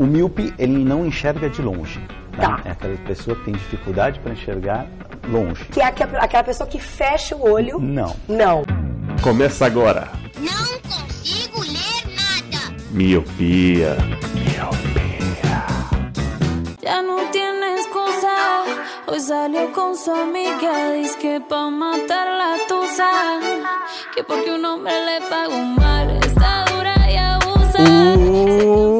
O míope, ele não enxerga de longe. Tá. É aquela pessoa que tem dificuldade para enxergar longe. Que é aquela pessoa que fecha o olho. Não. Não. Começa agora. Não consigo ler nada. Miopia. Ya no tiene excusa. Hoy salió con su amiga. Dice que pa' matar la tusa. Que porque un hombre le pagó mal. Está dura y abusa.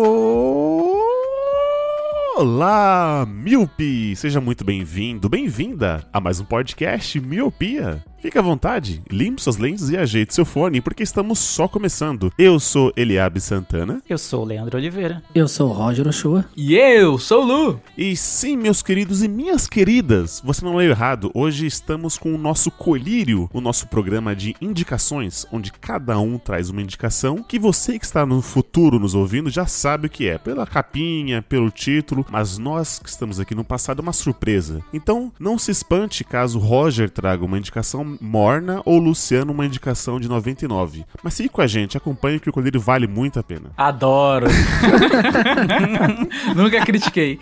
Olá, Miopi! Seja muito bem-vindo, bem-vinda a mais um podcast Miopia. Fique à vontade, limpe suas lentes e ajeite seu fone, porque estamos só começando. Eu sou Eliabe Santana. Eu sou o Leandro Oliveira. Eu sou o Roger Ochoa. E eu sou o Lu. E sim, meus queridos e minhas queridas, você não leu errado. Hoje estamos com o nosso Colírio, o nosso programa de indicações, onde cada um traz uma indicação que você que está no futuro nos ouvindo já sabe o que é, pela capinha, pelo título, mas nós que estamos aqui no passado é uma surpresa. Então, não se espante caso o Roger traga uma indicação morna ou Luciano uma indicação de 99. Mas fique com a gente, acompanhe que o Colírio vale muito a pena. Adoro. Nunca critiquei.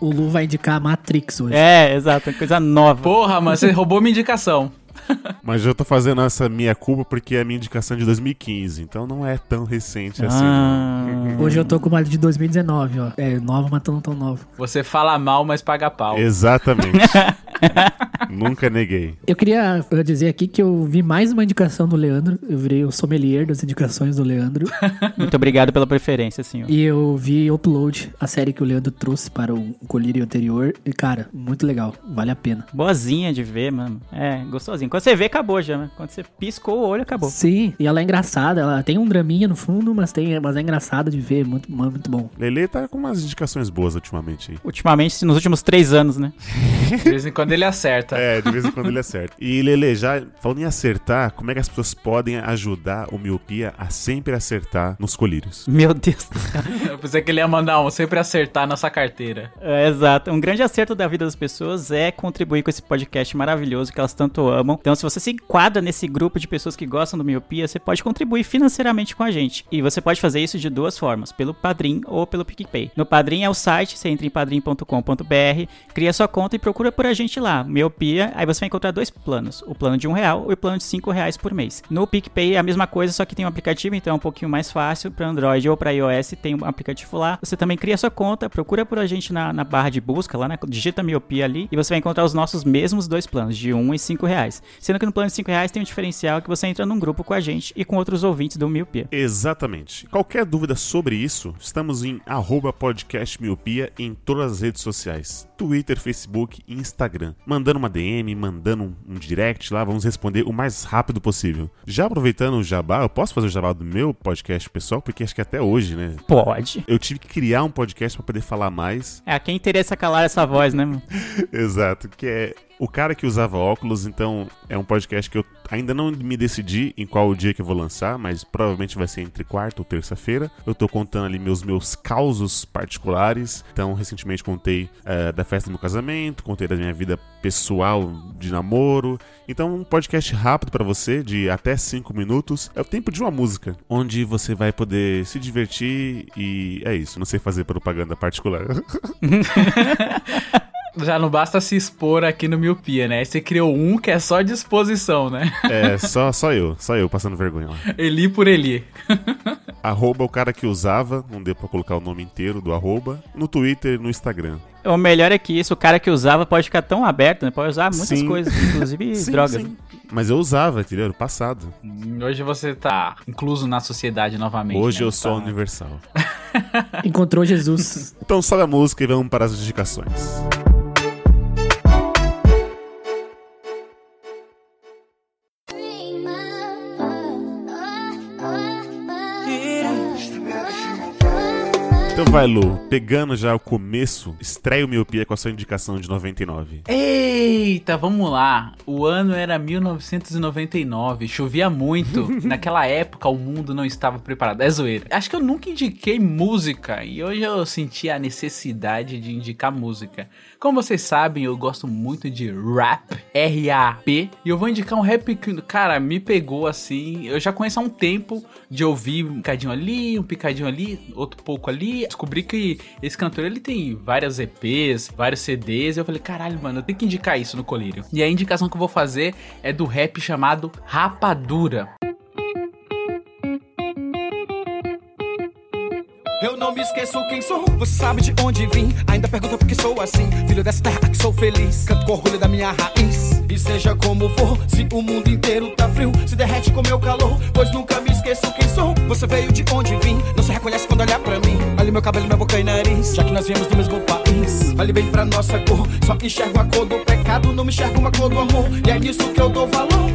O Lu vai indicar a Matrix hoje. É, exato, uma coisa nova. Porra, mas você roubou minha indicação. Mas eu tô fazendo essa minha culpa porque é a minha indicação de 2015, então não é tão recente assim. Ah, Hoje eu tô com uma de 2019, ó. É nova, mas não tão nova. Você fala mal, mas paga pau. Exatamente. Nunca neguei. Eu queria dizer aqui que eu vi mais uma indicação do Leandro. Eu virei o sommelier das indicações do Leandro. muito obrigado pela preferência, senhor. e eu vi Upload, a série que o Leandro trouxe para o colírio anterior. E, cara, muito legal. Vale a pena. Boazinha de ver, mano. É, gostosinho. Quando você vê, acabou já, né? Quando você piscou o olho, acabou. Sim, e ela é engraçada. Ela tem um draminha no fundo, mas, tem, mas é engraçada de ver. Muito, muito bom. Lele tá com umas indicações boas ultimamente aí. Ultimamente, nos últimos três anos, né? De vez em quando ele acerta. É, de vez em quando ele acerta. E Lele, já falando em acertar, como é que as pessoas podem ajudar o miopia a sempre acertar nos colírios? Meu Deus do céu. Eu pensei que ele ia mandar um sempre acertar nossa carteira. É, exato. Um grande acerto da vida das pessoas é contribuir com esse podcast maravilhoso que elas tanto amam. Então, se você se enquadra nesse grupo de pessoas que gostam do Miopia, você pode contribuir financeiramente com a gente. E você pode fazer isso de duas formas, pelo Padrim ou pelo PicPay. No Padrim é o site, você entra em padrim.com.br, cria sua conta e procura por a gente lá, Miopia. Aí você vai encontrar dois planos, o plano de um real e o plano de cinco reais por mês. No PicPay é a mesma coisa, só que tem um aplicativo, então é um pouquinho mais fácil. Para Android ou para iOS tem um aplicativo lá. Você também cria sua conta, procura por a gente na, na barra de busca, lá na digita Miopia ali, e você vai encontrar os nossos mesmos dois planos, de um e cinco reais. Sendo que no plano de cinco reais tem um diferencial que você entra num grupo com a gente e com outros ouvintes do Miopia. Exatamente. Qualquer dúvida sobre isso, estamos em arroba podcastmiopia em todas as redes sociais. Twitter, Facebook e Instagram. Mandando uma DM, mandando um, um direct lá, vamos responder o mais rápido possível. Já aproveitando o jabá, eu posso fazer o jabá do meu podcast pessoal, porque acho que até hoje, né? Pode. Eu tive que criar um podcast para poder falar mais. É, a quem interessa calar essa voz, né? Exato, que é o cara que usava óculos, então é um podcast que eu ainda não me decidi em qual dia que eu vou lançar, mas provavelmente vai ser entre quarta ou terça-feira. Eu tô contando ali meus meus causos particulares. Então, recentemente contei eh, da festa do meu casamento, contei da minha vida pessoal de namoro. Então, um podcast rápido para você, de até 5 minutos. É o tempo de uma música, onde você vai poder se divertir e é isso. Não sei fazer propaganda particular. Já não basta se expor aqui no Miopia, né? Aí Você criou um que é só disposição, né? é, só, só eu, só eu passando vergonha lá. Eli por Eli. Arroba o cara que usava, não deu pra colocar o nome inteiro do arroba, no Twitter e no Instagram. O melhor é que isso, o cara que usava pode ficar tão aberto, né? Pode usar muitas Sim. coisas, inclusive Sim, drogas. sim. Mas eu usava, entendeu? No passado. Hoje você tá incluso na sociedade novamente. Hoje né? eu sou Tá- universal. Encontrou Jesus. Então sobe a música e vamos para as indicações. Então vai, Lu, pegando já o começo, estreia o Miopia com a sua indicação de 99. Eita, vamos lá. O ano era 1999, chovia muito. Naquela época o mundo não estava preparado. É zoeira. Acho que eu nunca indiquei música e hoje eu senti a necessidade de indicar música. Como vocês sabem, eu gosto muito de rap, R-A-P, e eu vou indicar um rap que, cara, me pegou assim. Eu já conheço há um tempo de ouvir um picadinho ali, um picadinho ali, outro pouco ali. Descobri que esse cantor ele tem várias EPs, vários CDs. E eu falei, caralho, mano, eu tenho que indicar isso no Colírio. E a indicação que eu vou fazer é do rap chamado Rapadura. Eu não me esqueço quem sou, você sabe de onde vim. Ainda pergunta por que sou assim. Filho dessa terra que sou feliz. Canto com orgulho da minha raiz. E seja como for, se o mundo inteiro tá frio, se derrete com meu calor. Pois nunca me esqueço quem sou. Você veio de onde vim, não se reconhece quando olhar pra mim. Olha meu cabelo, minha boca e nariz. Já que nós viemos do mesmo país. Olhe bem pra nossa cor, só enxergo a cor do pecado, não me enxergo uma cor do amor. E é nisso que eu dou valor.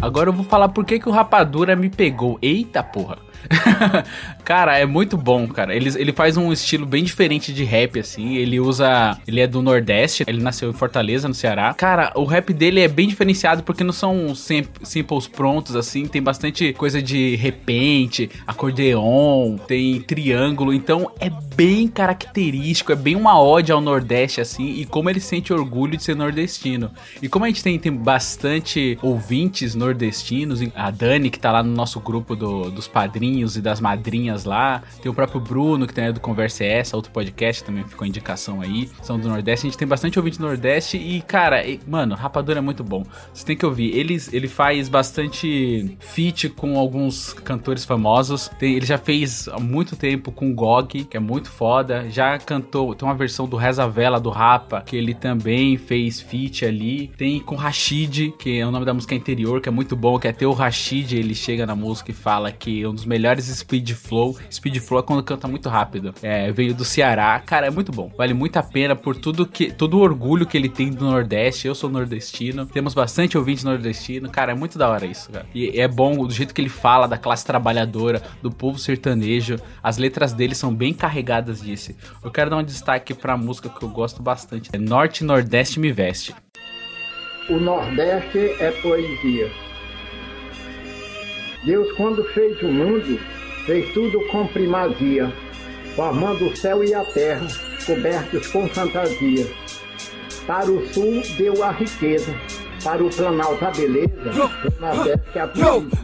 Agora eu vou falar por que, que o Rapadura me pegou. Eita porra! cara, é muito bom, cara. Ele, ele faz um estilo bem diferente de rap, assim. Ele usa. Ele é do Nordeste, ele nasceu em Fortaleza, no Ceará. Cara, o rap dele é bem diferenciado porque não são sim- simples prontos, assim. Tem bastante coisa de repente, acordeon, tem triângulo. Então é bem característico, é bem uma ode ao Nordeste, assim. E como ele sente orgulho de ser nordestino. E como a gente tem, tem bastante ouvintes nordestinos, a Dani, que tá lá no nosso grupo do- dos padrinhos e das madrinhas lá. Tem o próprio Bruno, que tem do Conversa é Essa, outro podcast também ficou indicação aí. São do Nordeste. A gente tem bastante ouvinte do Nordeste e, cara, e- mano, Rapadura é muito bom. Você tem que ouvir. Ele, ele faz bastante feat com alguns cantores famosos. Tem- ele já fez há muito tempo com Gog, que é muito foda. Já cantou, tem uma versão do Reza Vela do Rapa, que ele também fez feat ali. Tem com Rashid, que é o nome da música interior, que é muito bom, que até o Rashid, ele chega na música e fala que é um dos melhores speed flow. Speed flow é quando canta muito rápido. É, veio do Ceará. Cara, é muito bom. Vale muito a pena por tudo que todo o orgulho que ele tem do Nordeste. Eu sou nordestino. Temos bastante ouvinte nordestino. Cara, é muito da hora isso, cara. E é bom do jeito que ele fala da classe trabalhadora, do povo sertanejo. As letras dele são bem carregadas disso. Eu quero dar um destaque pra música que eu gosto bastante. É Norte Nordeste Me Veste. O Nordeste é poesia. Deus, quando fez o mundo, fez tudo com primazia, formando o céu e a terra, cobertos com fantasia. Para o sul deu a riqueza, para o planalto a beleza, Yo, poesia.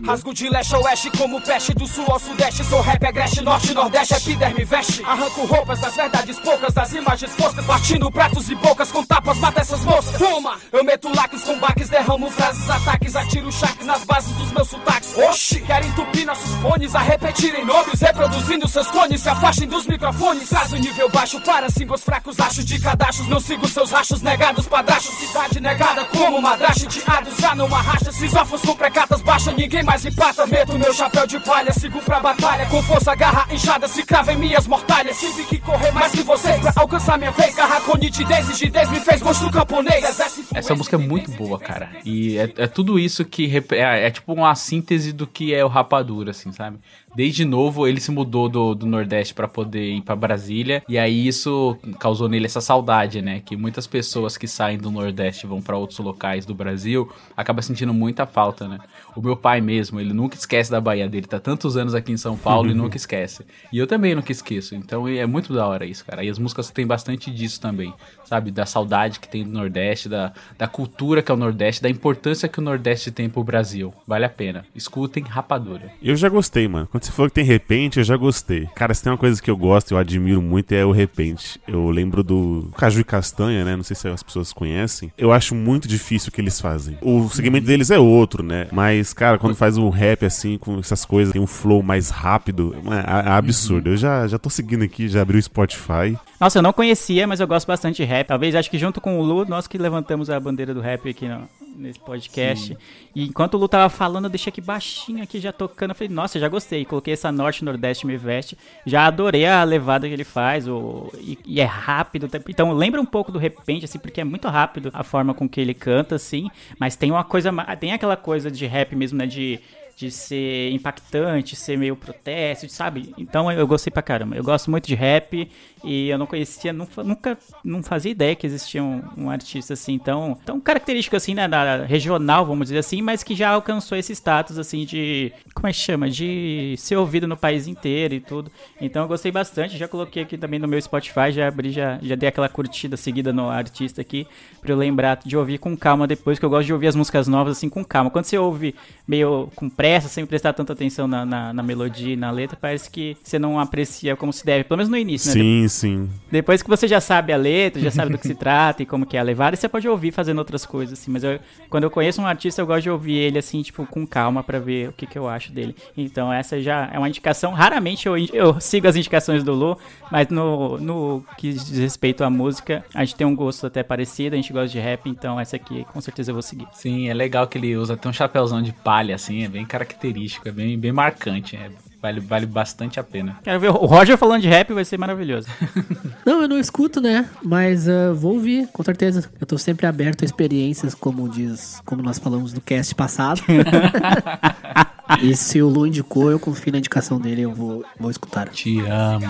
rasgo de leste a oeste como peste Do sul ao sudeste, sou rap, agreste Norte, nordeste, epiderme, veste. Arranco roupas das verdades poucas Das imagens foscas, partindo pratos e bocas Com tapas, mata essas moscas. Toma, eu meto lacres com baques Derramo frases, ataques, atiro chaques Nas bases dos meus sotaques. Oxi, querem entupir nossos fones A repetirem nomes, reproduzindo seus clones. Se afastem dos microfones Traz o nível baixo para símbolos fracos Achos de cadastros, não sigo seus rachos Negados, padrachos, cidade negada Como madraste, teados já não arrasta. Cisófos com precatas, baixa, ninguém mais empata Meto meu chapéu de palha, sigo pra batalha Com força, garra inchada, se crava em minhas mortalhas Tive que correr mais que vocês pra alcançar minha vez Garra com nitidez, rigidez, me fez monstro camponês Essa música é muito boa, cara. E é, é tudo isso que. É, é tipo uma síntese do que é o Rapadura, assim, sabe? Desde novo, ele se mudou do, do Nordeste pra poder ir pra Brasília. E aí isso causou nele essa saudade, né? Que muitas pessoas que saem do Nordeste e vão pra outros locais do Brasil acabam sentindo muita falta, né? O meu pai mesmo, ele nunca esquece da Bahia dele. Tá tantos anos aqui em São Paulo e nunca esquece. E eu também nunca esqueço. Então é muito da hora isso, cara. E as músicas têm bastante disso também, sabe? Da saudade que tem do Nordeste, da, da cultura que é o Nordeste, da importância que o Nordeste tem pro Brasil. Vale a pena. Escutem Rapadura. Eu já gostei, mano. Quando você falou que tem repente, eu já gostei. Cara, se tem uma coisa que eu gosto, eu admiro muito, é o repente. Eu lembro do Caju e Castanha, né? Não sei se as pessoas conhecem. Eu acho muito difícil o que eles fazem. O segmento deles é outro, né? Mas, cara, quando faz um rap assim, com essas coisas, tem um flow mais rápido, é, é absurdo. Eu já, já tô seguindo aqui, já abri o Spotify. Nossa, eu não conhecia, mas eu gosto bastante de rap. Talvez acho que junto com o Lu, nós que levantamos a bandeira do rap aqui no- nesse podcast. E enquanto o Lu tava falando, eu deixei aqui baixinho aqui já tocando. Eu falei, nossa, já gostei. Coloquei essa Norte Nordeste Me Veste. Já adorei a levada que ele faz. O, e, e é rápido. Então lembra um pouco do repente, assim, porque é muito rápido a forma com que ele canta, assim. Mas tem uma coisa. Tem aquela coisa de rap mesmo, né? De de ser impactante, ser meio protesto, sabe? Então eu gostei pra caramba. Eu gosto muito de rap e eu não conhecia, nunca, não fazia ideia que existia um, um artista assim tão, tão característico assim, né, da regional, vamos dizer assim, mas que já alcançou esse status assim de, como é que chama? De ser ouvido no país inteiro e tudo. Então eu gostei bastante, já coloquei aqui também no meu Spotify, já abri, já, já dei aquela curtida seguida no artista aqui, pra eu lembrar de ouvir com calma depois, que eu gosto de ouvir as músicas novas assim com calma. Quando você ouve meio com pressa, sem prestar tanta atenção na, na, na melodia e na letra, parece que você não aprecia como se deve, pelo menos no início, né? Sim, sim. Depois que você já sabe a letra, já sabe do que se trata e como que é a levada, você pode ouvir fazendo outras coisas, assim. Mas eu, quando eu conheço um artista, eu gosto de ouvir ele, assim, tipo, com calma pra ver o que, que eu acho dele. Então essa já é uma indicação. Raramente eu, eu sigo as indicações do Lu, mas no, no que diz respeito à música, a gente tem um gosto até parecido, a gente gosta de rap, então essa aqui com certeza eu vou seguir. Sim, é legal que ele usa até um chapéuzão de palha, assim, é bem característico, é bem, bem marcante, é, vale, vale bastante a pena. Quero ver o Roger falando de rap, vai ser maravilhoso. Não, eu não escuto, né? Mas uh, vou ouvir, com certeza. Eu tô sempre aberto a experiências, como diz, como nós falamos no cast passado. e se o Lu indicou, eu confio na indicação dele, eu vou, vou escutar. Te amo.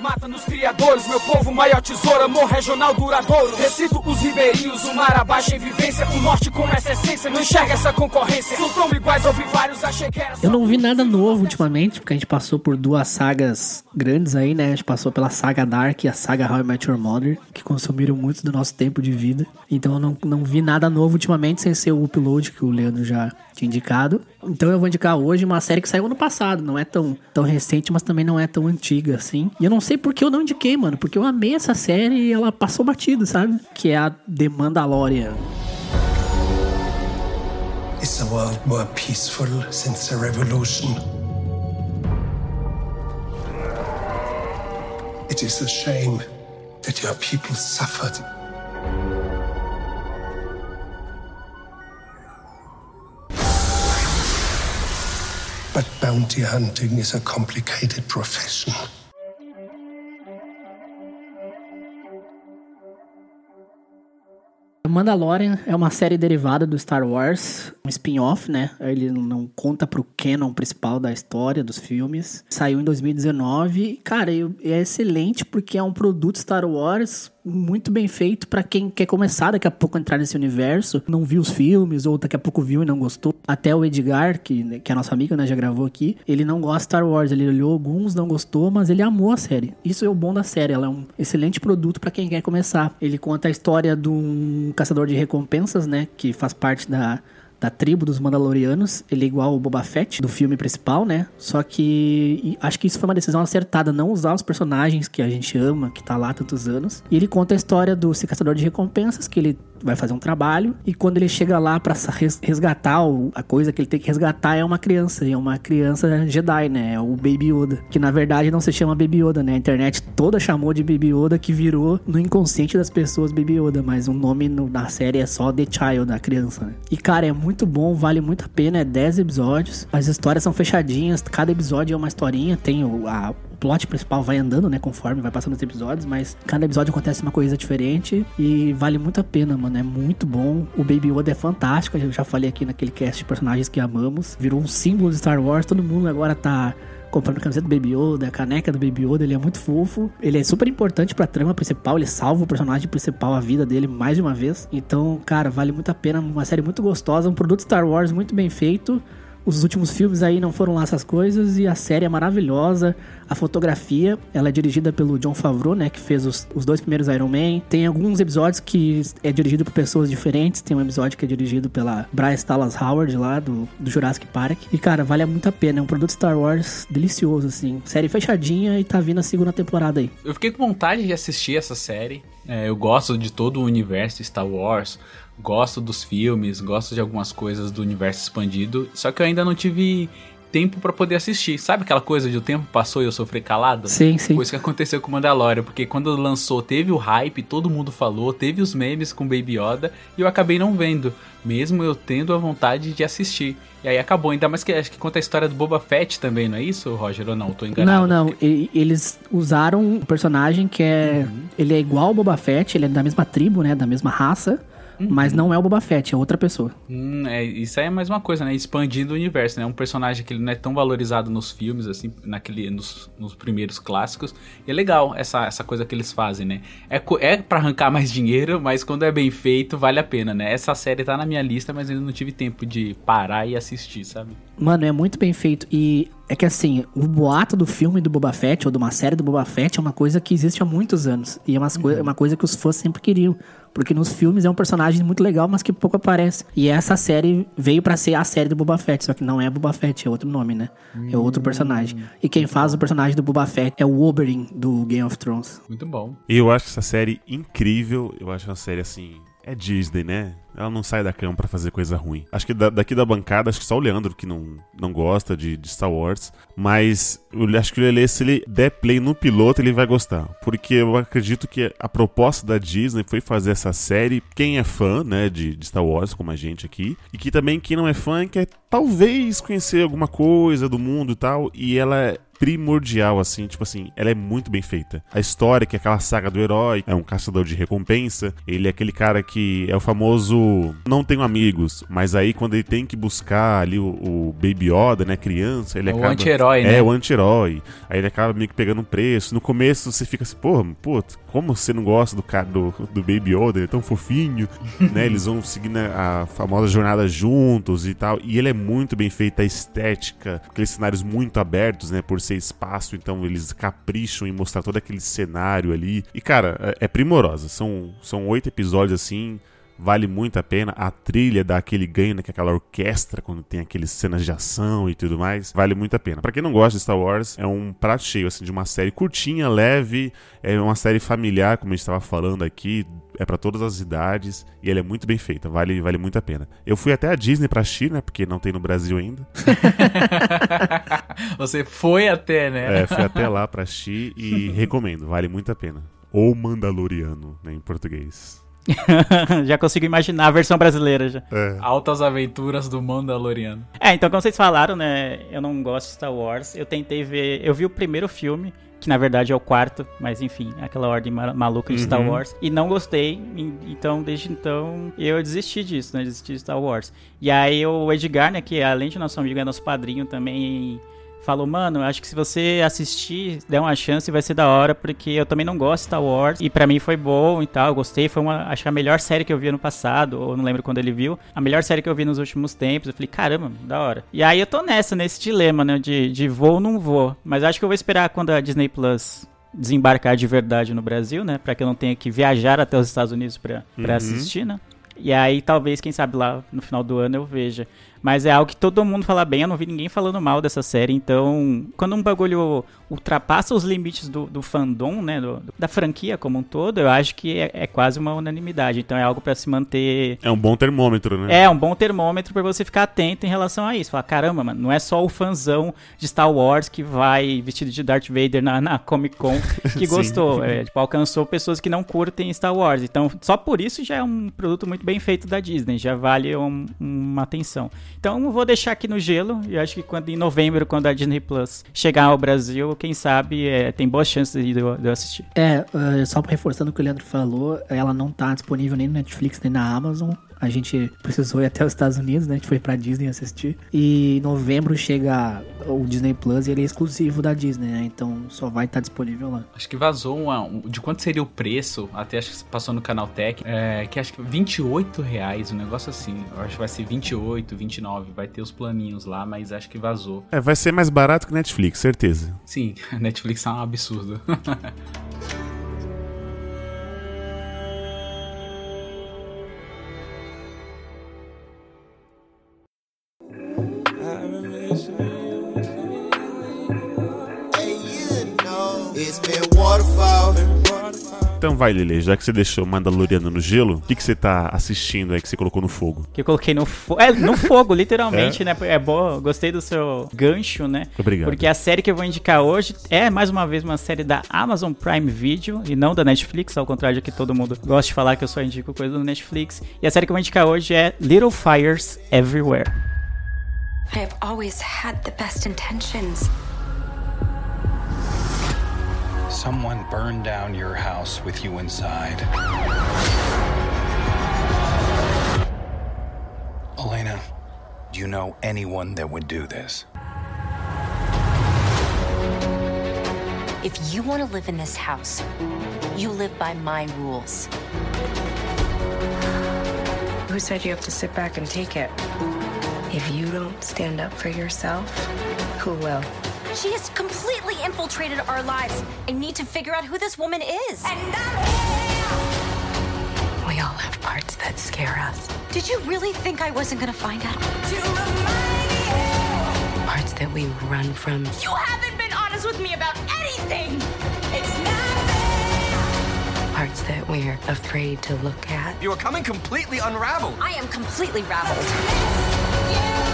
Mata nos criadores, meu povo, maior tesouro, amor regional duradouro. Recito os ribeirinhos, o mar abaixo em vivência, o norte com essa essência, não enxerga essa concorrência. São tão iguais, ouvi vários, achei que era Eu não vi nada novo ultimamente, porque a gente passou por duas sagas grandes aí, né? A gente passou pela saga Dark e a saga How I Met Your Mother, que consumiram muito do nosso tempo de vida. Então eu não, não vi nada novo ultimamente, sem ser o upload que o Leandro já tinha indicado. Então eu vou indicar hoje uma série que saiu ano passado, não é tão, tão recente, mas também não é tão antiga assim. E eu não sei por que eu não indiquei, mano, porque eu amei essa série e ela passou batido, sabe? Que é a The Mandalorian. Is the world more peaceful since the revolution? It is a shame that your people suffered. But bounty hunting is a complicated profession. Mandalorian é uma série derivada do Star Wars, um spin-off, né? Ele não conta pro canon principal da história dos filmes. Saiu em 2019. Cara, é excelente porque é um produto Star Wars muito bem feito pra quem quer começar daqui a pouco a entrar nesse universo, não viu os filmes ou daqui a pouco viu e não gostou. Até o Edgar, que, que é nosso amigo, né, já gravou aqui, ele não gosta de Star Wars, ele olhou alguns, não gostou, mas ele amou a série. Isso é o bom da série, ela é um excelente produto pra quem quer começar. Ele conta a história de um caçador de recompensas, né, que faz parte da da tribo dos Mandalorianos. Ele é igual o Boba Fett do filme principal, né? Só que acho que isso foi uma decisão acertada, não usar os personagens que a gente ama, que tá lá há tantos anos. E ele conta a história do esse caçador de recompensas, que ele vai fazer um trabalho e quando ele chega lá res- resgatar a coisa que ele tem que resgatar é uma criança, e é uma criança Jedi, né? É o Baby Yoda, que na verdade não se chama Baby Yoda, né? A internet toda chamou de Baby Yoda, que virou no inconsciente das pessoas Baby Yoda, mas o nome no- na série é só The Child, a criança, né? E cara, é muito bom, vale muito a pena, é 10 episódios, as histórias são fechadinhas, cada episódio é uma historinha, tem o, a, o plot principal vai andando, né, conforme vai passando os episódios, mas cada episódio acontece uma coisa diferente e vale muito a pena, mano, é muito bom. O Baby Yoda é fantástico, eu já falei aqui naquele cast de personagens que amamos, virou um símbolo de Star Wars, todo mundo agora tá comprando camiseta do Baby Yoda, a caneca do Baby Yoda, ele é muito fofo. Ele é super importante pra trama principal, ele salva o personagem principal, a vida dele mais de uma vez. Então, cara, vale muito a pena, uma série muito gostosa, um produto Star Wars muito bem feito. Os últimos filmes aí não foram lá essas coisas e a série é maravilhosa. A fotografia, ela é dirigida pelo John Favreau, né, que fez os, os dois primeiros Iron Man. Tem alguns episódios que é dirigido por pessoas diferentes. Tem um episódio que é dirigido pela Bryce Dallas Howard lá do, do Jurassic Park. E cara, vale muito a pena. É um produto Star Wars delicioso assim. Série fechadinha e tá vindo a segunda temporada aí. Eu fiquei com vontade de assistir essa série. É, eu gosto de todo o universo Star Wars, gosto dos filmes, gosto de algumas coisas do universo expandido. Só que eu ainda não tive tempo pra poder assistir. Sabe aquela coisa de o tempo passou e eu sofri calado? Sim, sim. Foi isso que aconteceu com Mandalorian, porque quando lançou teve o hype, todo mundo falou, teve os memes com Baby Yoda e eu acabei não vendo, mesmo eu tendo a vontade de assistir. E aí acabou, ainda mais que acho que conta a história do Boba Fett também, não é isso, Roger? Ou não? Tô enganado. Não, não. Eles usaram um personagem que é. Ele é igual ao Boba Fett, ele é da mesma tribo, né? Da mesma raça. Mas não é o Boba Fett, é outra pessoa. Hum, é, isso aí é mais uma coisa, né? Expandindo o universo, né? Um personagem que ele não é tão valorizado nos filmes, assim, naquele, nos, nos primeiros clássicos. E é legal essa, essa coisa que eles fazem, né? É, é pra arrancar mais dinheiro, mas quando é bem feito, vale a pena, né? Essa série tá na minha lista, mas ainda não tive tempo de parar e assistir, sabe? Mano, é muito bem feito. E é que assim, o boato do filme do Boba Fett, ou de uma série do Boba Fett, é uma coisa que existe há muitos anos. E é umas coi- é uma coisa que os fãs sempre queriam. Porque nos filmes é um personagem muito legal, mas que pouco aparece. E essa série veio pra ser a série do Boba Fett, só que não é Boba Fett, é outro nome, né? É outro personagem. E quem faz o personagem do Boba Fett é o Oberyn do Game of Thrones. Muito bom. E eu acho essa série incrível. Eu acho uma série assim. É Disney, né? Ela não sai da cama pra fazer coisa ruim. Acho que da- daqui da bancada, acho que só o Leandro que não, não gosta de, de Star Wars. Mas eu acho que o Lele, se ele der play no piloto, ele vai gostar. Porque eu acredito que a proposta da Disney foi fazer essa série. Quem é fã, né, de, de Star Wars, como a gente aqui. E que também quem não é fã quer talvez conhecer alguma coisa do mundo e tal. E ela é primordial, assim, tipo assim, ela é muito bem feita. A história, que é aquela saga do herói, é um caçador de recompensa, ele é aquele cara que é o famoso não tenho amigos, mas aí quando ele tem que buscar ali o, o Baby Yoda, né, criança, ele O acaba... anti-herói, é, né? o anti-herói. Aí ele acaba meio que pegando um preço. No começo você fica assim, porra, pô, como você não gosta do cara do, do Baby Yoda? Ele é tão fofinho, né? Eles vão seguindo a famosa jornada juntos e tal. E ele é muito bem feito, a estética, aqueles cenários muito abertos, né? Por ser espaço, então eles capricham em mostrar todo aquele cenário ali. E, cara, é, é primorosa. São, são oito episódios assim. Vale muito a pena. A trilha dá aquele ganho, né? Que aquela orquestra, quando tem aqueles cenas de ação e tudo mais. Vale muito a pena. Pra quem não gosta de Star Wars, é um prato cheio, assim, de uma série curtinha, leve. É uma série familiar, como a gente estava falando aqui. É pra todas as idades. E ela é muito bem feita. Vale, vale muito a pena. Eu fui até a Disney pra assistir, né? Porque não tem no Brasil ainda. Você foi até, né? É, fui até lá pra assistir e recomendo. Vale muito a pena. Ou Mandaloriano, né? Em português. já consigo imaginar a versão brasileira já. É. Altas aventuras do Mandaloriano. É, então como vocês falaram, né, eu não gosto de Star Wars. Eu tentei ver, eu vi o primeiro filme, que na verdade é o quarto, mas enfim, aquela ordem ma- maluca de Star Uhum. Wars, e não gostei. Então, desde então, eu desisti disso, né, desisti de Star Wars. E aí o Edgar, né, que além de nosso amigo, é nosso padrinho também, falou, mano, acho que se você assistir, der uma chance, vai ser da hora, porque eu também não gosto de Star Wars, e pra mim foi bom e tal, eu gostei, foi uma, acho que a melhor série que eu vi ano passado, ou não lembro quando ele viu, a melhor série que eu vi nos últimos tempos, eu falei, caramba, da hora. E aí eu tô nessa, nesse dilema, né, de, de vou ou não vou, mas acho que eu vou esperar quando a Disney Plus desembarcar de verdade no Brasil, né, pra que eu não tenha que viajar até os Estados Unidos pra, pra Uhum. assistir, né. E aí, talvez, quem sabe lá no final do ano eu veja. Mas é algo que todo mundo fala bem, eu não vi ninguém falando mal dessa série. Então, quando um bagulho ultrapassa os limites do, do fandom, né? do- da franquia como um todo, eu acho que é, é quase uma unanimidade. Então é algo pra se manter. É um bom termômetro, né? É, um bom termômetro pra você ficar atento em relação a isso. Falar, caramba, mano, não é só o fãzão de Star Wars que vai vestido de Darth Vader na, na Comic Con que gostou. É, tipo, alcançou pessoas que não curtem Star Wars. Então, só por isso já é um produto muito bem feito da Disney. Já vale um- uma atenção. Então, vou deixar aqui no gelo. E acho que quando em novembro, quando a Disney Plus chegar ao Brasil, quem sabe é, tem boas chances de eu, de eu assistir. É, eh, só reforçando o que o Leandro falou, ela não tá disponível nem no Netflix nem na Amazon. A gente precisou ir até os Estados Unidos, né? A gente foi pra Disney assistir. E em novembro chega o Disney Plus e ele é exclusivo da Disney, né? Então só vai estar disponível lá. Acho que vazou uma, um- de quanto seria o preço, até acho que passou no canal Tech, é, que acho que 28 reais, um negócio assim. Eu acho que vai ser 28, 29, vai ter os planinhos lá, mas acho que vazou. É, vai ser mais barato que Netflix, certeza. Sim, Netflix é um absurdo. Então vai, Lele, já que você deixou Mandaloriano no gelo, o que, que você tá assistindo aí que você colocou no fogo? Que eu coloquei no fogo. É, no fogo, literalmente, né? É bom, gostei do seu gancho, né? Obrigado. Porque a série que eu vou indicar hoje é, mais uma vez, uma série da Amazon Prime Video e não da Netflix, ao contrário de que todo mundo gosta de falar que eu só indico coisa do Netflix. E a série que eu vou indicar hoje é Little Fires Everywhere. I have always had the best intentions. Someone burned down your house with you inside. Elena, do you know anyone that would do this? If you want to live in this house, you live by my rules. Who said you have to sit back and take it? If you don't stand up for yourself, who will? She has completely infiltrated our lives. I need to figure out who this woman is. We all have parts that scare us. Did you really think I wasn't gonna find out? Parts that we run from. You haven't been honest with me about anything! Parts that we're afraid to look at. You are coming completely unraveled. I am completely raveled.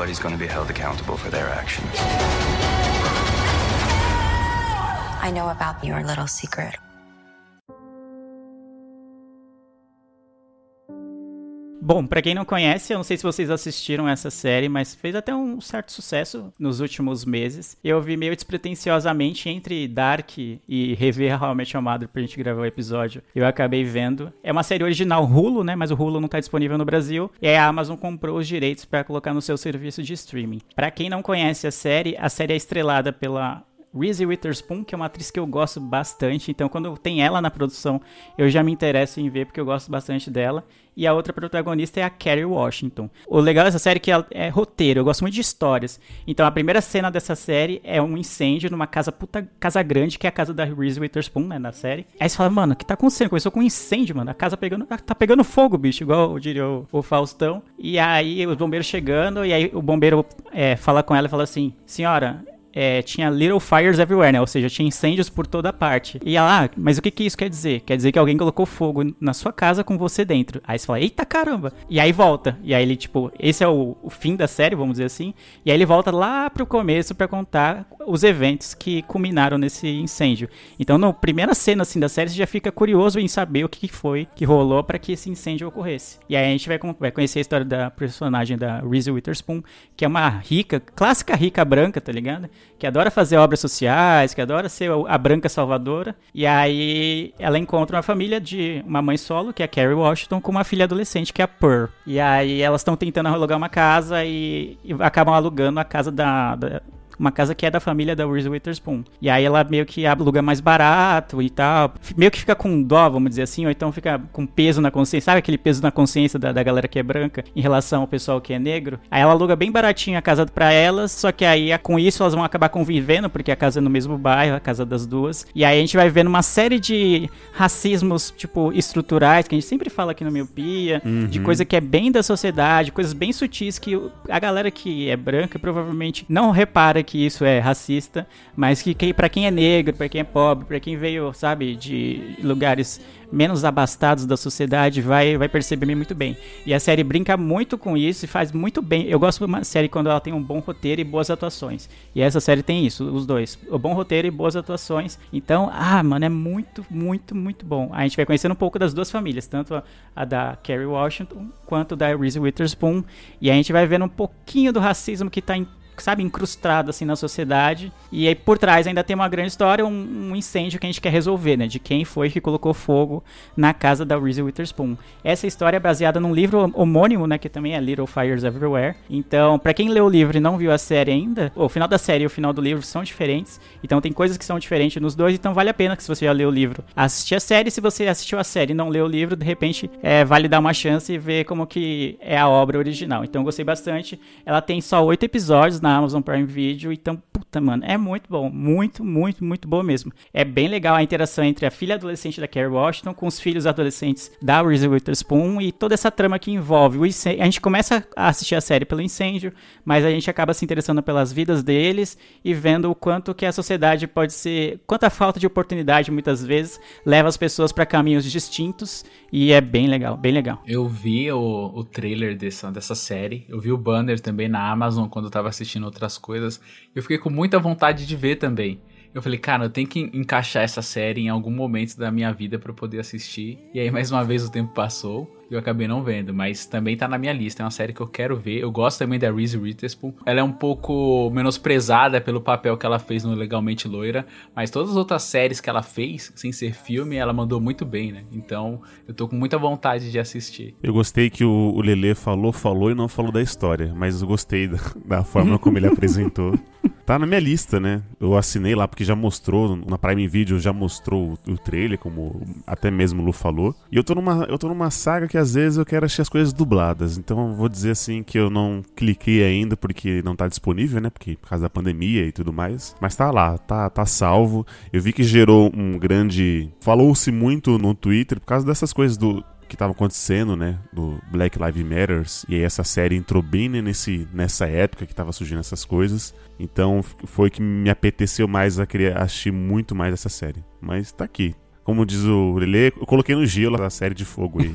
Everybody's going to be held accountable for their actions. I know about your little secret. Bom, pra quem não conhece, eu não sei se vocês assistiram essa série, mas fez até um certo sucesso nos últimos meses. Eu vi meio despretensiosamente entre Dark e rever Your Mother pra gente gravar o episódio. Eu acabei vendo. É uma série original Hulu, né? Mas o Hulu não tá disponível no Brasil. E a Amazon comprou os direitos para colocar no seu serviço de streaming. Pra quem não conhece a série, a série é estrelada pela Reese Witherspoon, que é uma atriz que eu gosto bastante, então quando tem ela na produção, eu já me interesso em ver porque eu gosto bastante dela. E a outra protagonista é a Kerry Washington. O legal dessa série é que ela é roteiro, eu gosto muito de histórias. Então a primeira cena dessa série é um incêndio numa casa puta casa grande, que é a casa da Reese Witherspoon, né, na série. Aí você fala, mano, o que tá acontecendo? Começou com um incêndio, mano. A casa pegando, tá pegando fogo, bicho, igual diria o, o Faustão. E aí os bombeiros chegando, e aí o bombeiro é, fala com ela e fala assim: Senhora, é, tinha little fires everywhere, né? Ou seja, tinha incêndios por toda parte. E ela, ah, mas o que que isso quer dizer? Quer dizer que alguém colocou fogo na sua casa com você dentro. Aí você fala, eita caramba! E aí volta. E aí ele, tipo, esse é o, o fim da série, vamos dizer assim. E aí ele volta lá pro começo para contar os eventos que culminaram nesse incêndio. Então, na primeira cena, assim, da série, você já fica curioso em saber o que, que foi que rolou para que esse incêndio ocorresse. E aí a gente vai, vai conhecer a história da personagem da Reese Witherspoon, que é uma rica, clássica rica branca, tá ligado? Que adora fazer obras sociais, que adora ser a branca salvadora. E aí ela encontra uma família de uma mãe solo, que é a Carrie Washington, com uma filha adolescente, que é a Pearl. E aí elas estão tentando alugar uma casa e, e acabam alugando a casa da, da uma casa que é da família da Reese Witherspoon. E aí ela meio que aluga mais barato e tal. Meio que fica com dó, vamos dizer assim, ou então fica com peso na consciência. Sabe aquele peso na consciência da, da galera que é branca em relação ao pessoal que é negro? Aí ela aluga bem baratinho a casa pra elas, só que aí com isso elas vão acabar convivendo, porque a casa é no mesmo bairro, a casa das duas. E aí a gente vai vendo uma série de racismos, tipo, estruturais, que a gente sempre fala aqui no Miopia, uhum. de coisa que é bem da sociedade, coisas bem sutis que a galera que é branca provavelmente não repara que isso é racista, mas que, que para quem é negro, para quem é pobre, para quem veio, sabe, de lugares menos abastados da sociedade vai, vai perceber muito bem. E a série brinca muito com isso e faz muito bem. Eu gosto de uma série quando ela tem um bom roteiro e boas atuações. E essa série tem isso, os dois. O bom roteiro e boas atuações. Então, ah, mano, é muito, muito, muito bom. A gente vai conhecendo um pouco das duas famílias, tanto a, a da Kerry Washington quanto da Reese Witherspoon. E a gente vai vendo um pouquinho do racismo que tá em sabe, incrustado assim na sociedade. E aí por trás ainda tem uma grande história, um, um, incêndio que a gente quer resolver, né? De quem foi que colocou fogo na casa da Reese Witherspoon. Essa história é baseada num livro homônimo, né? Que também é Little Fires Everywhere. Então, para quem leu o livro e não viu a série ainda, o final da série e o final do livro são diferentes. Então tem coisas que são diferentes nos dois, então vale a pena que se você já leu o livro, assistir a série. Se você assistiu a série e não leu o livro, de repente é, vale dar uma chance e ver como que é a obra original. Então gostei bastante. Ela tem só oito episódios na na Amazon Prime Video. Então, puta, mano, é muito bom. Muito, muito, muito bom mesmo. É bem legal a interação entre a filha adolescente da Kerry Washington com os filhos adolescentes da Reese Witherspoon e toda essa trama que envolve o incêndio. A gente começa a assistir a série pelo incêndio, mas a gente acaba se interessando pelas vidas deles e vendo o quanto que a sociedade pode ser, quanta falta de oportunidade muitas vezes leva as pessoas para caminhos distintos e é bem legal, bem legal. Eu vi o, o trailer dessa, dessa série, eu vi o banner também na Amazon quando eu tava assistindo assistindo outras coisas. Eu fiquei com muita vontade de ver também. Eu falei, cara, eu tenho que encaixar essa série em algum momento da minha vida para poder assistir. E aí, mais uma vez, o tempo passou. Eu acabei não vendo, mas também tá na minha lista. É uma série que eu quero ver. Eu gosto também da Reese Witherspoon. Ela é um pouco menosprezada pelo papel que ela fez no Legalmente Loira, mas todas as outras séries que ela fez, sem ser filme, ela mandou muito bem, né? Então, eu tô com muita vontade de assistir. Eu gostei que o, o Lele falou, falou e não falou da história, mas eu gostei da, da forma como ele apresentou. Tá na minha lista, né? Eu assinei lá porque já mostrou, na Prime Video já mostrou o, trailer, como até mesmo o Lu falou. E eu tô numa, eu tô numa saga que às vezes eu quero assistir as coisas dubladas. Então eu vou dizer assim que eu não cliquei ainda porque não tá disponível, né? Porque por causa da pandemia e tudo mais. Mas tá lá, tá, tá salvo. Eu vi que gerou um grande. Falou-se muito no Twitter por causa dessas coisas do que estava acontecendo, né, do Black Lives Matters, e aí essa série entrou bem nesse, nessa época que estava surgindo essas coisas. Então foi que me apeteceu mais a querer assistir muito mais essa série. Mas tá aqui, como diz o Lele, eu coloquei no gelo a série de fogo aí.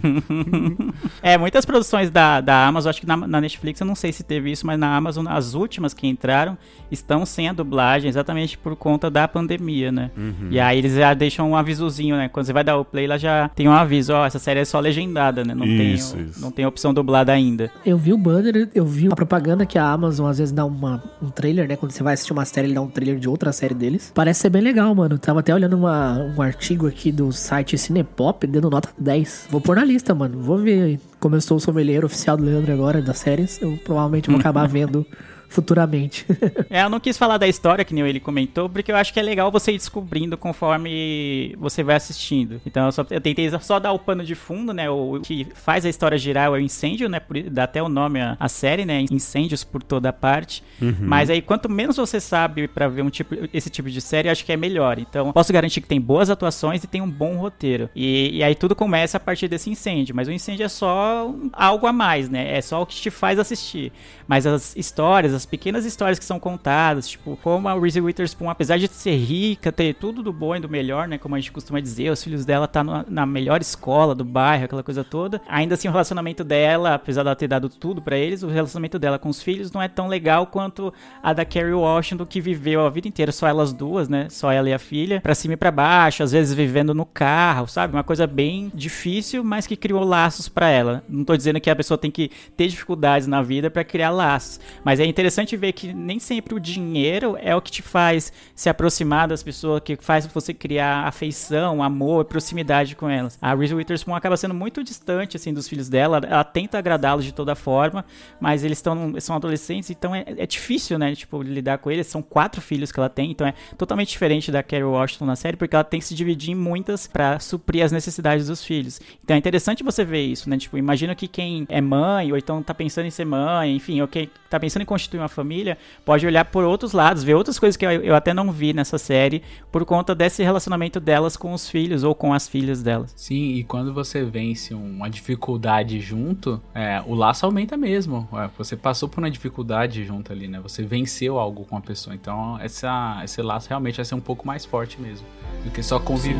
é, muitas produções da, da Amazon, acho que na, na, Netflix, eu não sei se teve isso, mas na Amazon, as últimas que entraram, estão sem a dublagem, exatamente por conta da pandemia, né? Uhum. E aí eles já deixam um avisozinho, né? Quando você vai dar o play, lá já tem um aviso, ó, oh, essa série é só legendada, né? Não, isso, tem, isso. não tem opção dublada ainda. Eu vi o banner, eu vi a propaganda que a Amazon às vezes dá uma, um trailer, né? Quando você vai assistir uma série, ele dá um trailer de outra série deles. Parece ser bem legal, mano. tava até olhando uma, um artigo aqui aqui do site Cinepop, dando nota 10. Vou pôr na lista, mano. Vou ver aí. Como eu sou o sommelier oficial do Leandro agora das séries, eu provavelmente vou acabar vendo futuramente. é, eu não quis falar da história, que nem ele comentou, porque eu acho que é legal você ir descobrindo conforme você vai assistindo. Então eu, só, eu tentei só dar o pano de fundo, né? O, o que faz a história girar é o incêndio, né? Por, dá até o nome à, à série, né? Incêndios por toda parte. Uhum. Mas aí, quanto menos você sabe para ver um tipo, esse tipo de série, acho que é melhor. Então, posso garantir que tem boas atuações e tem um bom roteiro. E, e aí tudo começa a partir desse incêndio. Mas o incêndio é só algo a mais, né? É só o que te faz assistir. Mas as histórias, as pequenas histórias que são contadas, tipo, como a Reese Witherspoon, apesar de ser rica, ter tudo do bom e do melhor, né, como a gente costuma dizer, os filhos dela tá na melhor escola do bairro, aquela coisa toda. Ainda assim, o relacionamento dela, apesar dela ter dado tudo para eles, o relacionamento dela com os filhos não é tão legal quanto a da Carrie Washington, que viveu a vida inteira só elas duas, né, só ela e a filha, para cima e para baixo, às vezes vivendo no carro, sabe? Uma coisa bem difícil, mas que criou laços para ela. Não tô dizendo que a pessoa tem que ter dificuldades na vida para criar laços, mas é interessante ver que nem sempre o dinheiro é o que te faz se aproximar das pessoas, que faz você criar afeição, amor, proximidade com elas. A Reese Witherspoon acaba sendo muito distante assim dos filhos dela, ela tenta agradá-los de toda forma, mas eles estão são adolescentes, então é, é, difícil, né, tipo, lidar com eles. São quatro filhos que ela tem, então é totalmente diferente da Carrie Washington na série, porque ela tem que se dividir em muitas para suprir as necessidades dos filhos. Então é interessante você ver isso, né? Tipo, imagina que quem é mãe ou então tá pensando em ser mãe, enfim, ou quem tá pensando em constituir uma família, pode olhar por outros lados, ver outras coisas que eu, eu, até não vi nessa série, por conta desse relacionamento delas com os filhos ou com as filhas delas. Sim, e quando você vence uma dificuldade junto, é, o laço aumenta mesmo. É, você passou por uma dificuldade junto ali, né? Você venceu algo com a pessoa. Então, essa, esse laço realmente vai ser um pouco mais forte mesmo do que só conviver.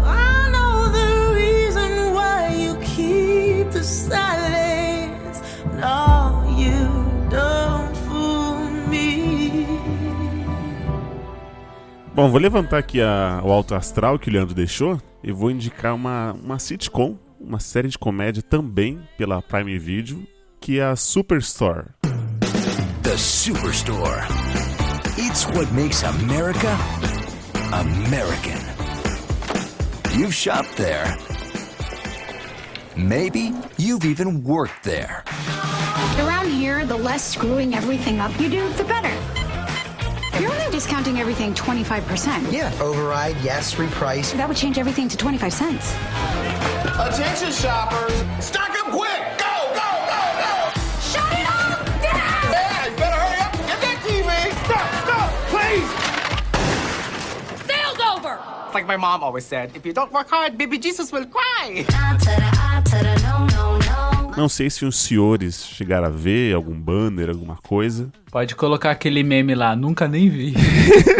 I know the reason why you keep the silence. Bom, vou levantar aqui a, o alto astral que o Leandro deixou e vou indicar uma, uma sitcom, uma série de comédia também pela Prime Video, que é a Superstore. The Superstore. It's what makes America American. You've shopped there. Maybe you've even worked there. Around here, the less screwing everything up you do, the better. You're only discounting everything 25%. Yeah, override, yes, reprice. That would change everything to 25 cents. Attention shoppers, stock up quick! Go, go, go, go! Shut it off! Down! Yeah, you better hurry up get that TV! Stop, stop, please! Sale's over! It's like my mom always said, if you don't work hard, baby Jesus will cry. Não sei se os senhores chegaram a ver algum banner, alguma coisa. Pode colocar aquele meme lá, nunca nem vi.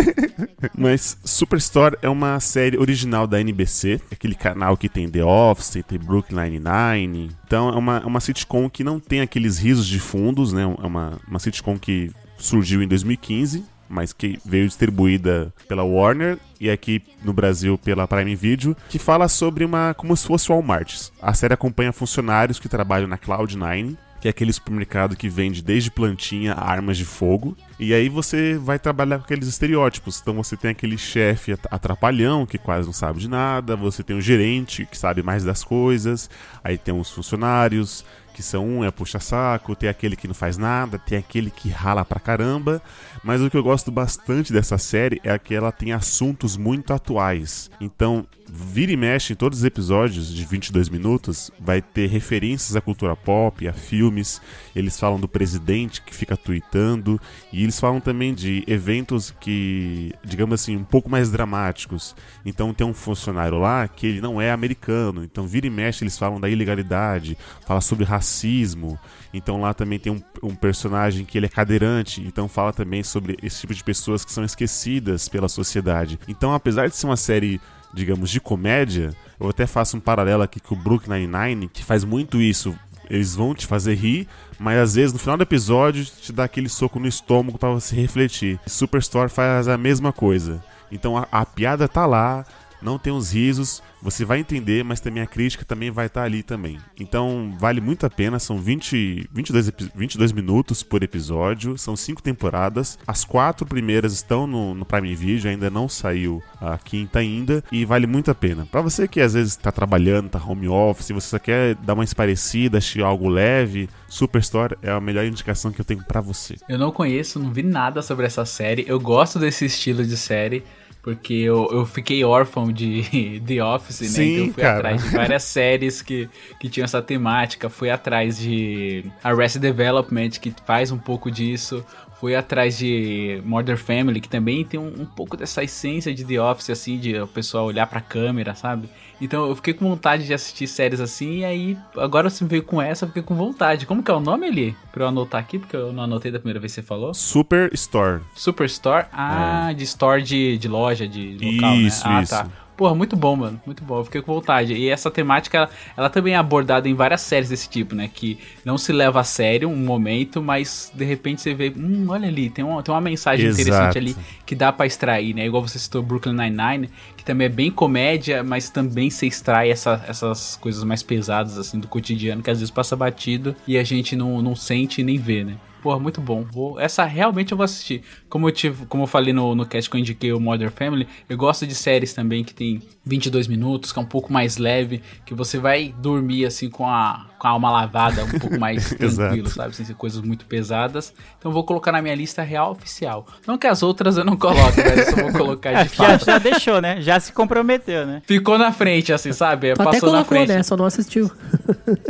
Mas Superstore é uma série original da NBC, aquele canal que tem The Office, tem Brooklyn Nine-Nine. Então é uma, é uma sitcom que não tem aqueles risos de fundos, né? É uma, uma sitcom que surgiu em 2015 mas que veio distribuída pela Warner e aqui no Brasil pela Prime Video, que fala sobre uma como se fosse Walmart. A série acompanha funcionários que trabalham na Cloud9 que é aquele supermercado que vende desde plantinha a armas de fogo. E aí você vai trabalhar com aqueles estereótipos. Então você tem aquele chefe atrapalhão que quase não sabe de nada, você tem o gerente que sabe mais das coisas, aí tem os funcionários que são um é puxa-saco, tem aquele que não faz nada, tem aquele que rala pra caramba. Mas o que eu gosto bastante dessa série é que ela tem assuntos muito atuais. Então, vira e mexe em todos os episódios de 22 minutos, vai ter referências à cultura pop, a filmes. Eles falam do presidente que fica tweetando e eles falam também de eventos que, digamos assim, um pouco mais dramáticos. Então, tem um funcionário lá que ele não é americano. Então, vira e mexe eles falam da ilegalidade, fala sobre racismo. Então, lá também tem um, um personagem que ele é cadeirante, então fala também sobre esse tipo de pessoas que são esquecidas pela sociedade. Então, apesar de ser uma série digamos, de comédia, eu até faço um paralelo aqui com o Brooklyn Nine-Nine, que faz muito isso. Eles vão te fazer rir, mas às vezes no final do episódio te dá aquele soco no estômago para você refletir. Superstore faz a mesma coisa. Então a, a piada tá lá, não tem os risos, você vai entender, mas também a crítica também vai estar tá ali também. Então vale muito a pena, são 20, 22, 22 minutos por episódio, são cinco temporadas. As quatro primeiras estão no, no Prime Video, ainda não saiu a quinta ainda, e vale muito a pena. Para você que às vezes está trabalhando, está home office, você só quer dar uma esparecida, assistir algo leve, Superstore é a melhor indicação que eu tenho para você. Eu não conheço, não vi nada sobre essa série, eu gosto desse estilo de série. Porque eu, eu fiquei órfão de The Office, né? Sim, então eu fui cara. atrás de várias séries que, que tinham essa temática. Fui atrás de Arrested Development, que faz um pouco disso. Fui atrás de Modern Family, que também tem um, um pouco dessa essência de The Office, assim, de o pessoal olhar pra câmera, sabe? Então eu fiquei com vontade de assistir séries assim, e aí agora você veio com essa, eu fiquei com vontade. Como que é o nome ali? Pra eu anotar aqui, porque eu não anotei da primeira vez que você falou. Superstore. Superstore? Ah, de store de, de loja, de local, Isso, né? Ah, isso. tá. Porra, muito bom, mano. Muito bom. Eu fiquei com vontade. E essa temática, ela, ela também é abordada em várias séries desse tipo, né? Que não se leva a sério um momento, mas de repente você vê, hum, olha ali, tem uma, tem uma mensagem Exato. interessante ali que dá pra extrair, né? Igual você citou Brooklyn Nine-Nine, que também é bem comédia, mas também se extrai essa, essas coisas mais pesadas, assim, do cotidiano, que às vezes passa batido e a gente não, não sente nem vê, né? Porra, muito bom. Vou, essa realmente eu vou assistir. Como eu, tive, como eu falei no, no cast que eu indiquei o Modern Family, eu gosto de séries também que tem 22 minutos, que é um pouco mais leve, que você vai dormir assim com a, com a alma lavada, um pouco mais tranquilo, sabe? Sem ser coisas muito pesadas. Então eu vou colocar na minha lista real oficial. Não que as outras eu não coloque, mas eu só vou colocar de já, fato. já deixou, né? Já se comprometeu, né? Ficou na frente, assim, sabe? Tu até Passou na colocou, frente. né? Só não assistiu.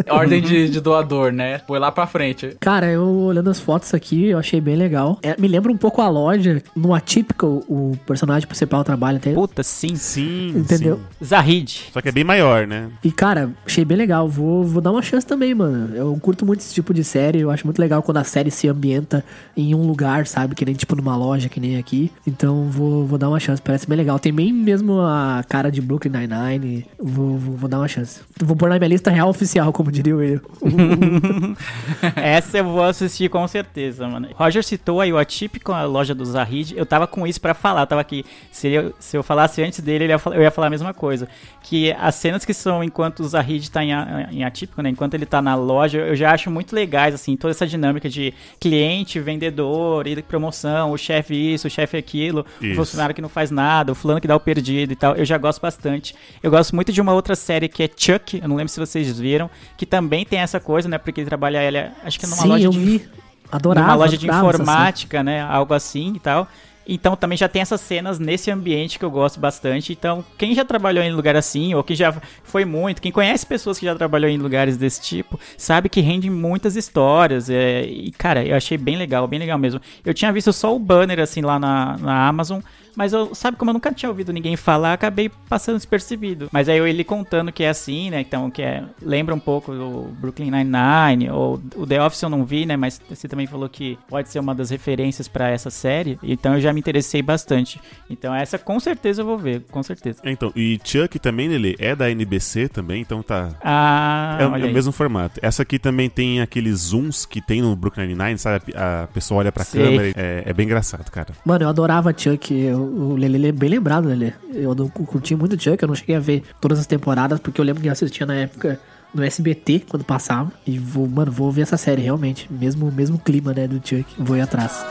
Ordem de, de doador, né? Foi lá pra frente. Cara, eu olhando as fotos aqui, eu achei bem legal. É, me lembra um pouco a loja, no Atypical, o personagem principal trabalha. Tem... Puta, sim. Sim, Entendeu? sim. Zahid. Só que é bem maior, né? E, cara, achei bem legal. Vou, vou dar uma chance também, mano. Eu curto muito esse tipo de série. Eu acho muito legal quando a série se ambienta em um lugar, sabe? Que nem tipo numa loja, que nem aqui. Então vou, vou dar uma chance. Parece bem legal. Tem bem mesmo a cara de Brooklyn Nine-Nine. Vou, vou, vou dar uma chance. Vou pôr na minha lista real oficial, como diria o eu. Essa eu vou assistir com certeza, mano. Roger citou aí o Atípico, a loja do Zahid. Eu tava com isso pra falar, tava aqui. Se eu, se eu falasse antes dele, eu ia falar a mesma coisa. Que as cenas que são enquanto o Zahid tá em, em Atípico, né? Enquanto ele tá na loja, eu já acho muito legais, assim, toda essa dinâmica de cliente, vendedor, e promoção, o chefe isso, o chefe aquilo, o Isso. funcionário que não faz nada, o fulano que dá o perdido e tal. Eu já gosto bastante. Eu gosto muito de uma outra série que é Chuck, eu não lembro se vocês viram, que também tem essa coisa, né? Porque ele trabalha, ele é- acho que é numa Sim, loja eu de vi. Adorava. numa loja de adorava informática, né? Algo assim e tal. Então também já tem essas cenas nesse ambiente que eu gosto bastante. Então, quem já trabalhou em lugar assim, ou que já foi muito, quem conhece pessoas que já trabalhou em lugares desse tipo, sabe que rende muitas histórias. é, e, cara, eu achei bem legal, bem legal mesmo. Eu tinha visto só o banner assim lá na, na Amazon, Mas eu, sabe como eu nunca tinha ouvido ninguém falar, acabei passando despercebido. Mas aí eu ele contando que é assim, né? Então, que é. Lembra um pouco do Brooklyn Nine-Nine, ou o The Office eu não vi, né? Mas você também falou que pode ser uma das referências pra essa série. Então eu já me interessei bastante. Então essa com certeza eu vou ver, com certeza. É, Então, e Chuck também, ele é da NBC também, então tá. Ah, é, é o mesmo formato. Essa aqui também tem aqueles zooms que tem no Brooklyn Nine-Nine, sabe? A pessoa olha pra Sei. câmera. É, é bem engraçado, cara. Mano, eu adorava Chuck. eu- o Lele ele é bem lembrado, Lele. Eu não curti muito Chuck, eu não cheguei a ver todas as temporadas, porque eu lembro que eu assistia na época no SBT, quando passava. E vou, mano, vou ver essa série, realmente. Mesmo, mesmo clima, né, do Chuck. Vou ir atrás.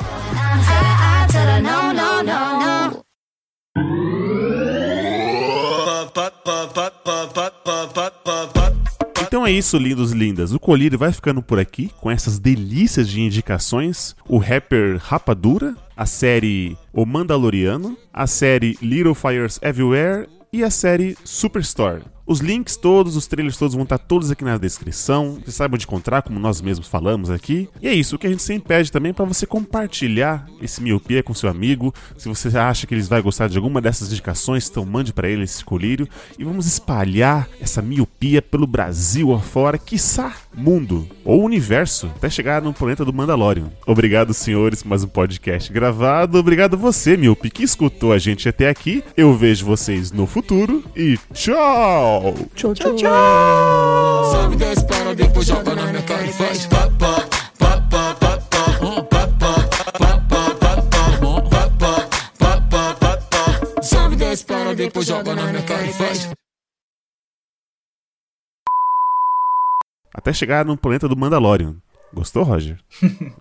É isso, lindos e lindas. O Colírio vai ficando por aqui com essas delícias de indicações. O rapper Rapadura, a série O Mandaloriano, a série Little Fires Everywhere e a série Superstore. Os links todos, os trailers todos vão estar todos aqui na descrição. Você sabe onde encontrar, como nós mesmos falamos aqui. E é isso, o que a gente sempre pede também é para você compartilhar esse miopia com seu amigo. Se você acha que eles vai gostar de alguma dessas indicações, então mande para ele esse colírio e vamos espalhar essa miopia pelo Brasil afora, quiçá mundo ou universo, até chegar no planeta do Mandalorian. Obrigado, senhores, mais um podcast gravado. Obrigado você, miope, que escutou a gente até aqui. Eu vejo vocês no futuro e tchau! Tchau, tchau, tchau! Sabe dez para depois joga na minha cara e faz pá, pá, pá, pá, pá, pá, hum, pá, pá, pá, pá, pá, pá, hum, pá, pá, pá, pá, pá, pá. Sabe dez para depois joga na minha cara e faz Até chegar no planeta do Mandalorian. Gostou, Roger?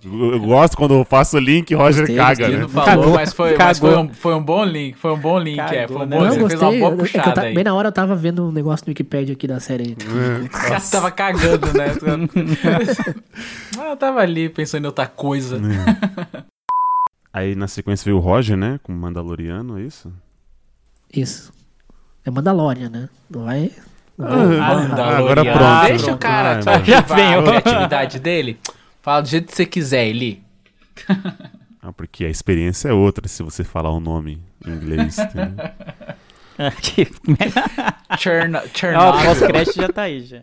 eu, gosto quando eu faço o link, Roger Gostei, caga, né? não falou, mas, foi, mas foi, um, foi um bom link. Foi um bom link, é. Foi um bom Não, Você eu fez uma gostei. boa é que eu puxada ta- aí. bem na hora eu tava vendo um negócio no Wikipedia aqui da série. Cara tava cagando, né? Ah, eu tava ali pensando em outra coisa. Aí na sequência veio o Roger, né? Com o Mandaloriano, é isso? Isso. É Mandalorian, né? Não vai. não Ah, agora pronto. Deixa o cara Ah, ativar já a veio. criatividade dele. Fala do jeito que você quiser, Eli. Ah, porque a experiência é outra se você falar o nome em inglês. entendeu? É, que- Chern Ó, o Chernobyl. pós-crédito já tá aí, já.